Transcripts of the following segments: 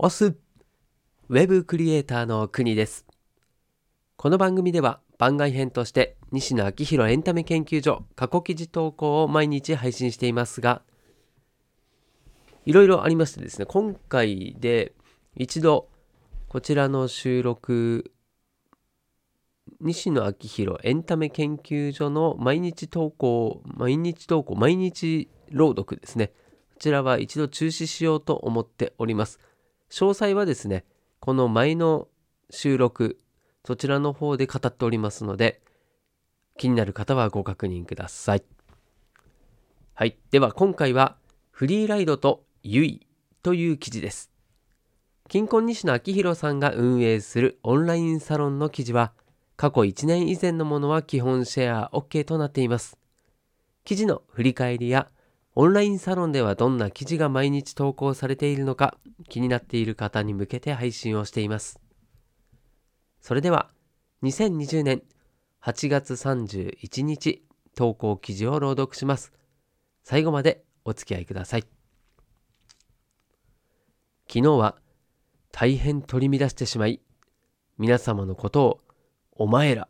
オスウェブクリエイターの国です。この番組では番外編として西野昭弘エンタメ研究所過去記事投稿を毎日配信していますが、いろいろありましてですね、今回で一度こちらの収録、西野昭弘エンタメ研究所の毎日投稿、毎日投稿、毎日朗読ですね。こちらは一度中止しようと思っております。詳細はですね、この前の収録、そちらの方で語っておりますので、気になる方はご確認ください。はい。では今回は、フリーライドとユイという記事です。金婚西野昭弘さんが運営するオンラインサロンの記事は、過去1年以前のものは基本シェア OK となっています。記事の振り返りや、オンラインサロンではどんな記事が毎日投稿されているのか気になっている方に向けて配信をしています。それでは、2020年8月31日投稿記事を朗読します。最後までお付き合いください。昨日は大変取り乱してしまい、皆様のことをお前ら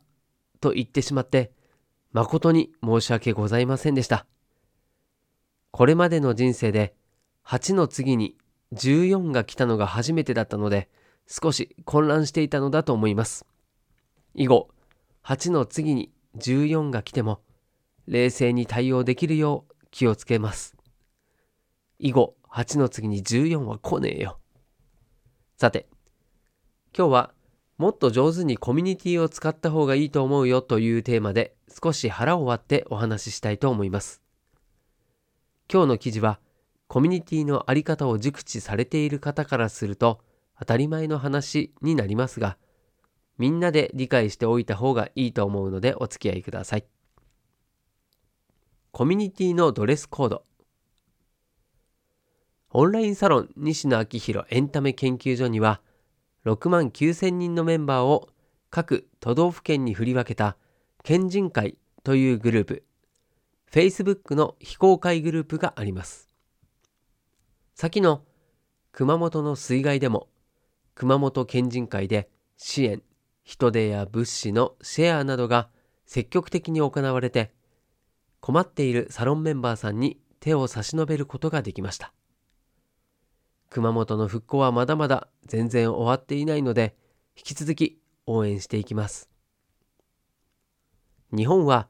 と言ってしまって、誠に申し訳ございませんでした。これまでの人生で8の次に14が来たのが初めてだったので少し混乱していたのだと思います。以後8の次に14が来ても冷静に対応できるよう気をつけます。以後8の次に14は来ねえよ。さて、今日はもっと上手にコミュニティを使った方がいいと思うよというテーマで少し腹を割ってお話ししたいと思います。今日の記事はコミュニティのあり方を熟知されている方からすると当たり前の話になりますがみんなで理解しておいた方がいいと思うのでお付き合いください。コミュニティのドレスコード。オンラインサロン西野昭弘エンタメ研究所には6万9000人のメンバーを各都道府県に振り分けた県人会というグループ Facebook の非公開グループがあります。先の熊本の水害でも熊本県人会で支援、人手や物資のシェアなどが積極的に行われて困っているサロンメンバーさんに手を差し伸べることができました。熊本の復興はまだまだ全然終わっていないので引き続き応援していきます。日本は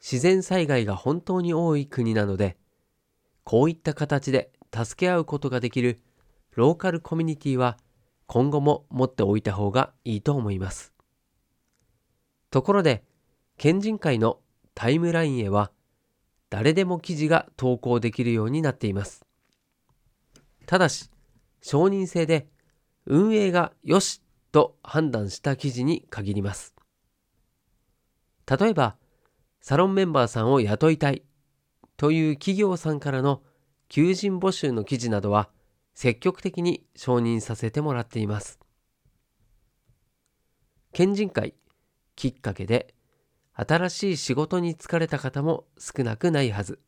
自然災害が本当に多い国なので、こういった形で助け合うことができるローカルコミュニティは今後も持っておいた方がいいと思います。ところで、県人会のタイムラインへは誰でも記事が投稿できるようになっています。ただし、承認制で運営が良しと判断した記事に限ります。例えば、サロンメンバーさんを雇いたいという企業さんからの求人募集の記事などは積極的に承認させてもらっています。県人会きっかけで新しい仕事に就かれた方も少なくないはず。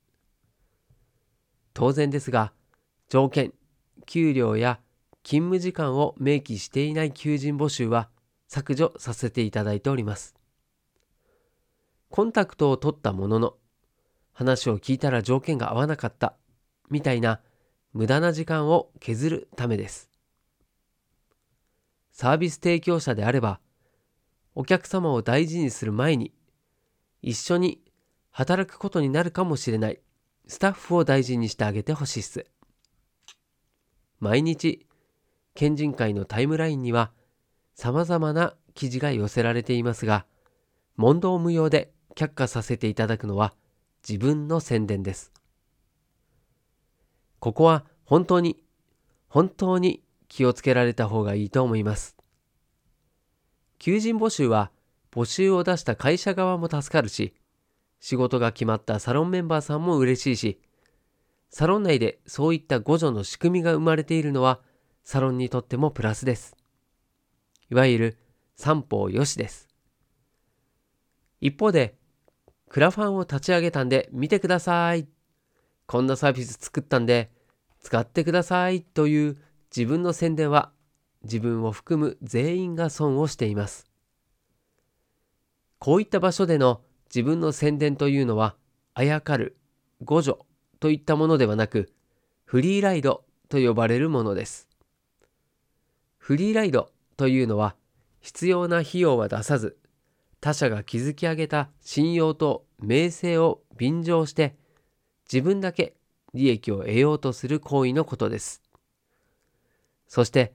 当然ですが、条件、給料や勤務時間を明記していない求人募集は削除させていただいております。コンタクトを取ったものの、話を聞いたら条件が合わなかった、みたいな無駄な時間を削るためです。サービス提供者であれば、お客様を大事にする前に、一緒に働くことになるかもしれないスタッフを大事にしてあげてほしいっす。毎日、県人会のタイムラインには様々な記事が寄せられていますが、問答無用で却下させていただくのは自分の宣伝です。ここは本当に、本当に気をつけられた方がいいと思います。求人募集は募集を出した会社側も助かるし、仕事が決まったサロンメンバーさんも嬉しいし、サロン内でそういった互助の仕組みが生まれているのはサロンにとってもプラスです。いわゆる三方よしです。一方で、クラファンを立ち上げたんで見てください。こんなサービス作ったんで使ってくださいという自分の宣伝は自分を含む全員が損をしています。こういった場所での自分の宣伝というのは、あやかる、互助といったものではなく、フリーライドと呼ばれるものです。フリーライドというのは、必要な費用は出さず、他者が築き上げた信用と名声を便乗して、自分だけ利益を得ようとする行為のことです。そして、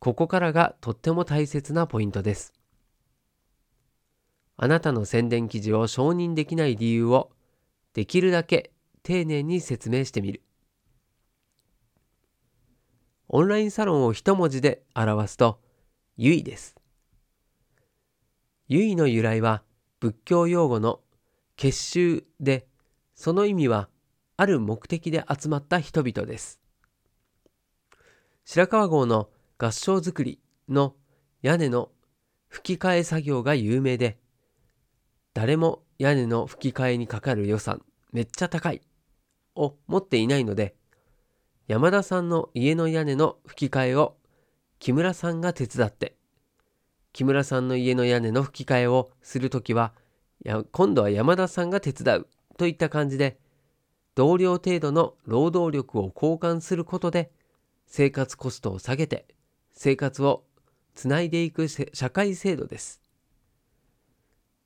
ここからがとっても大切なポイントです。あなたの宣伝記事を承認できない理由をできるだけ丁寧に説明してみる。オンラインサロンを一文字で表すと、ゆいです。ゆいの由来は仏教用語の結集で、その意味はある目的で集まった人々です。白川郷の合掌造りの屋根の吹き替え作業が有名で、誰も屋根の吹き替えにかかる予算めっちゃ高いを持っていないので、山田さんの家の屋根の吹き替えを木村さんが手伝って、木村さんの家の屋根の吹き替えをするときは、今度は山田さんが手伝うといった感じで、同僚程度の労働力を交換することで、生活コストを下げて、生活をつないでいく社会制度です。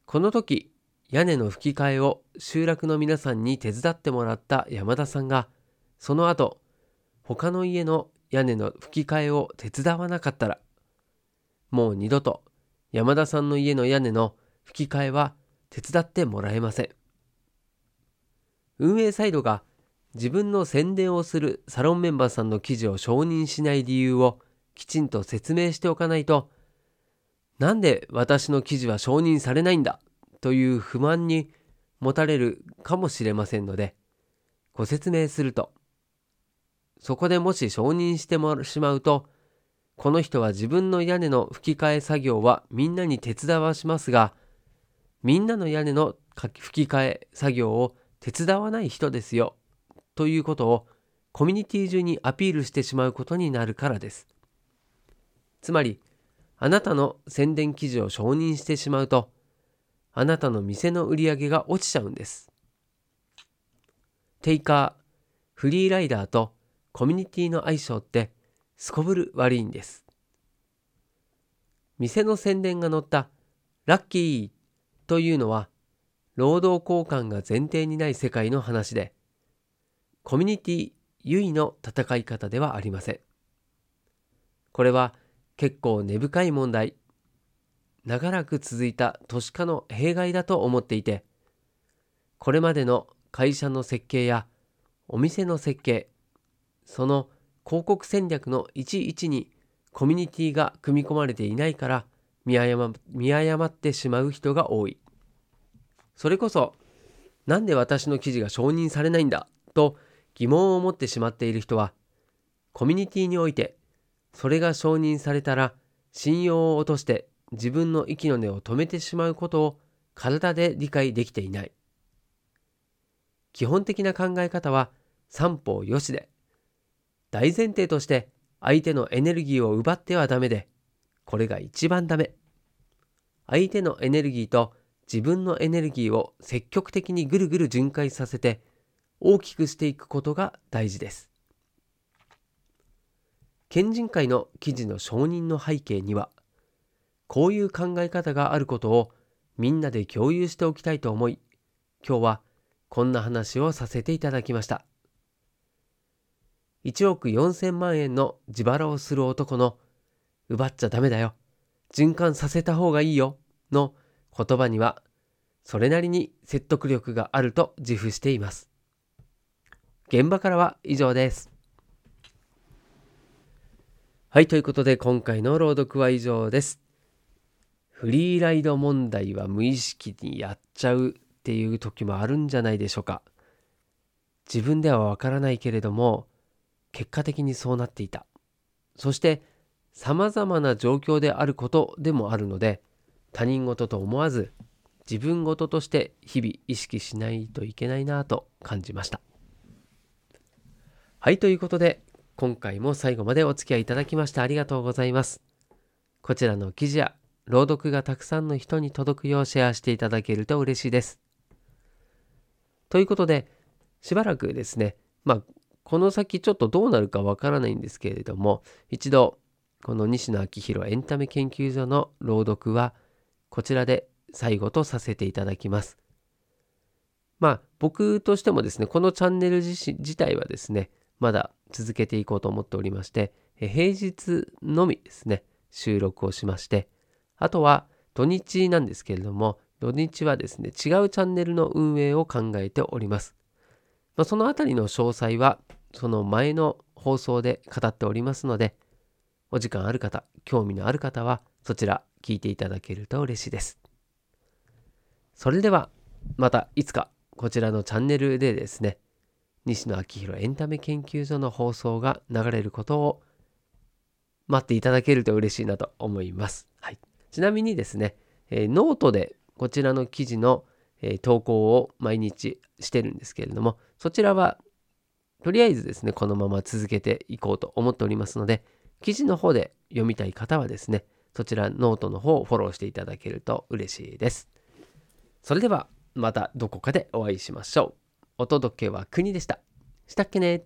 この時、屋根の吹き替えを集落の皆さんに手伝ってもらった山田さんが、その後、他の家の屋根の吹き替えを手伝わなかったら、もう二度と山田さんの家の屋根の吹き替えは手伝ってもらえません。運営サイドが自分の宣伝をするサロンメンバーさんの記事を承認しない理由をきちんと説明しておかないと、なんで私の記事は承認されないんだ？という不満に持たれるかもしれませんので、ご説明すると、そこでもし承認してもしまうと、この人は自分の屋根の吹き替え作業はみんなに手伝わしますが、みんなの屋根の吹き替え作業を手伝わない人ですよ、ということをコミュニティ中にアピールしてしまうことになるからです。つまり、あなたの宣伝記事を承認してしまうと、あなたの店の売り上げが落ちちゃうんです。テイカー、フリーライダーとコミュニティの相性ってすこぶる悪いんです。店の宣伝が載ったラッキーというのは労働交換が前提にない世界の話で、コミュニティ優位の戦い方ではありません。これは結構根深い問題、長らく続いた都市化の弊害だと思っていて、これまでの会社の設計やお店の設計、その広告戦略のいちいちにコミュニティが組み込まれていないから見誤見誤ってしまう人が多い。それこそ、なんで私の記事が承認されないんだ？と疑問を持ってしまっている人は、コミュニティにおいてそれが承認されたら信用を落として自分の息の根を止めてしまうことを体で理解できていない。基本的な考え方は三方よしで、大前提として相手のエネルギーを奪ってはダメで、これが一番ダメ。相手のエネルギーと自分のエネルギーを積極的にぐるぐる巡回させて大きくしていくことが大事です。県人会の記事の承認の背景には、こういう考え方があることをみんなで共有しておきたいと思い、今日はこんな話をさせていただきました。1億4000万円の自腹をする男の奪っちゃダメだよ。循環させた方がいいよ。の言葉にはそれなりに説得力があると自負しています。現場からは以上です。はい、ということで今回の朗読は以上です。フリーライド問題は無意識にやっちゃうっていう時もあるんじゃないでしょうか。自分ではわからないけれども、結果的にそうなっていた。そして、様々な状況であることでもあるので、他人事と思わず、自分事として日々意識しないといけないなと感じました。はい、ということで、今回も最後までお付き合いいただきましてありがとうございます。こちらの記事や朗読がたくさんの人に届くようシェアしていただけると嬉しいです。ということで、しばらくですね、まあ、この先ちょっとどうなるかわからないんですけれども、一度、この西野昭弘エンタメ研究所の朗読は、こちらで最後とさせていただきます。まあ、僕としてもですね、このチャンネル自自体はですね、まだ続けていこうと思っておりまして、平日のみですね、収録をしまして、あとは土日なんですけれども、土日はですね、違うチャンネルの運営を考えております。まあ、そのあたりの詳細は、その前の放送で語っておりますので、お時間ある方、興味のある方は、そちら聞いていただけると嬉しいです。それでは、またいつかこちらのチャンネルでですね、西野昭弘エンタメ研究所の放送が流れることを待っていただけると嬉しいなと思います。はい、ちなみにですね、えー、ノートでこちらの記事の、えー、投稿を毎日してるんですけれども、そちらはとりあえずですね、このまま続けていこうと思っておりますので、記事の方で読みたい方はですね、そちらノートの方をフォローしていただけると嬉しいです。それではまたどこかでお会いしましょう。お届けは国でした。したっけね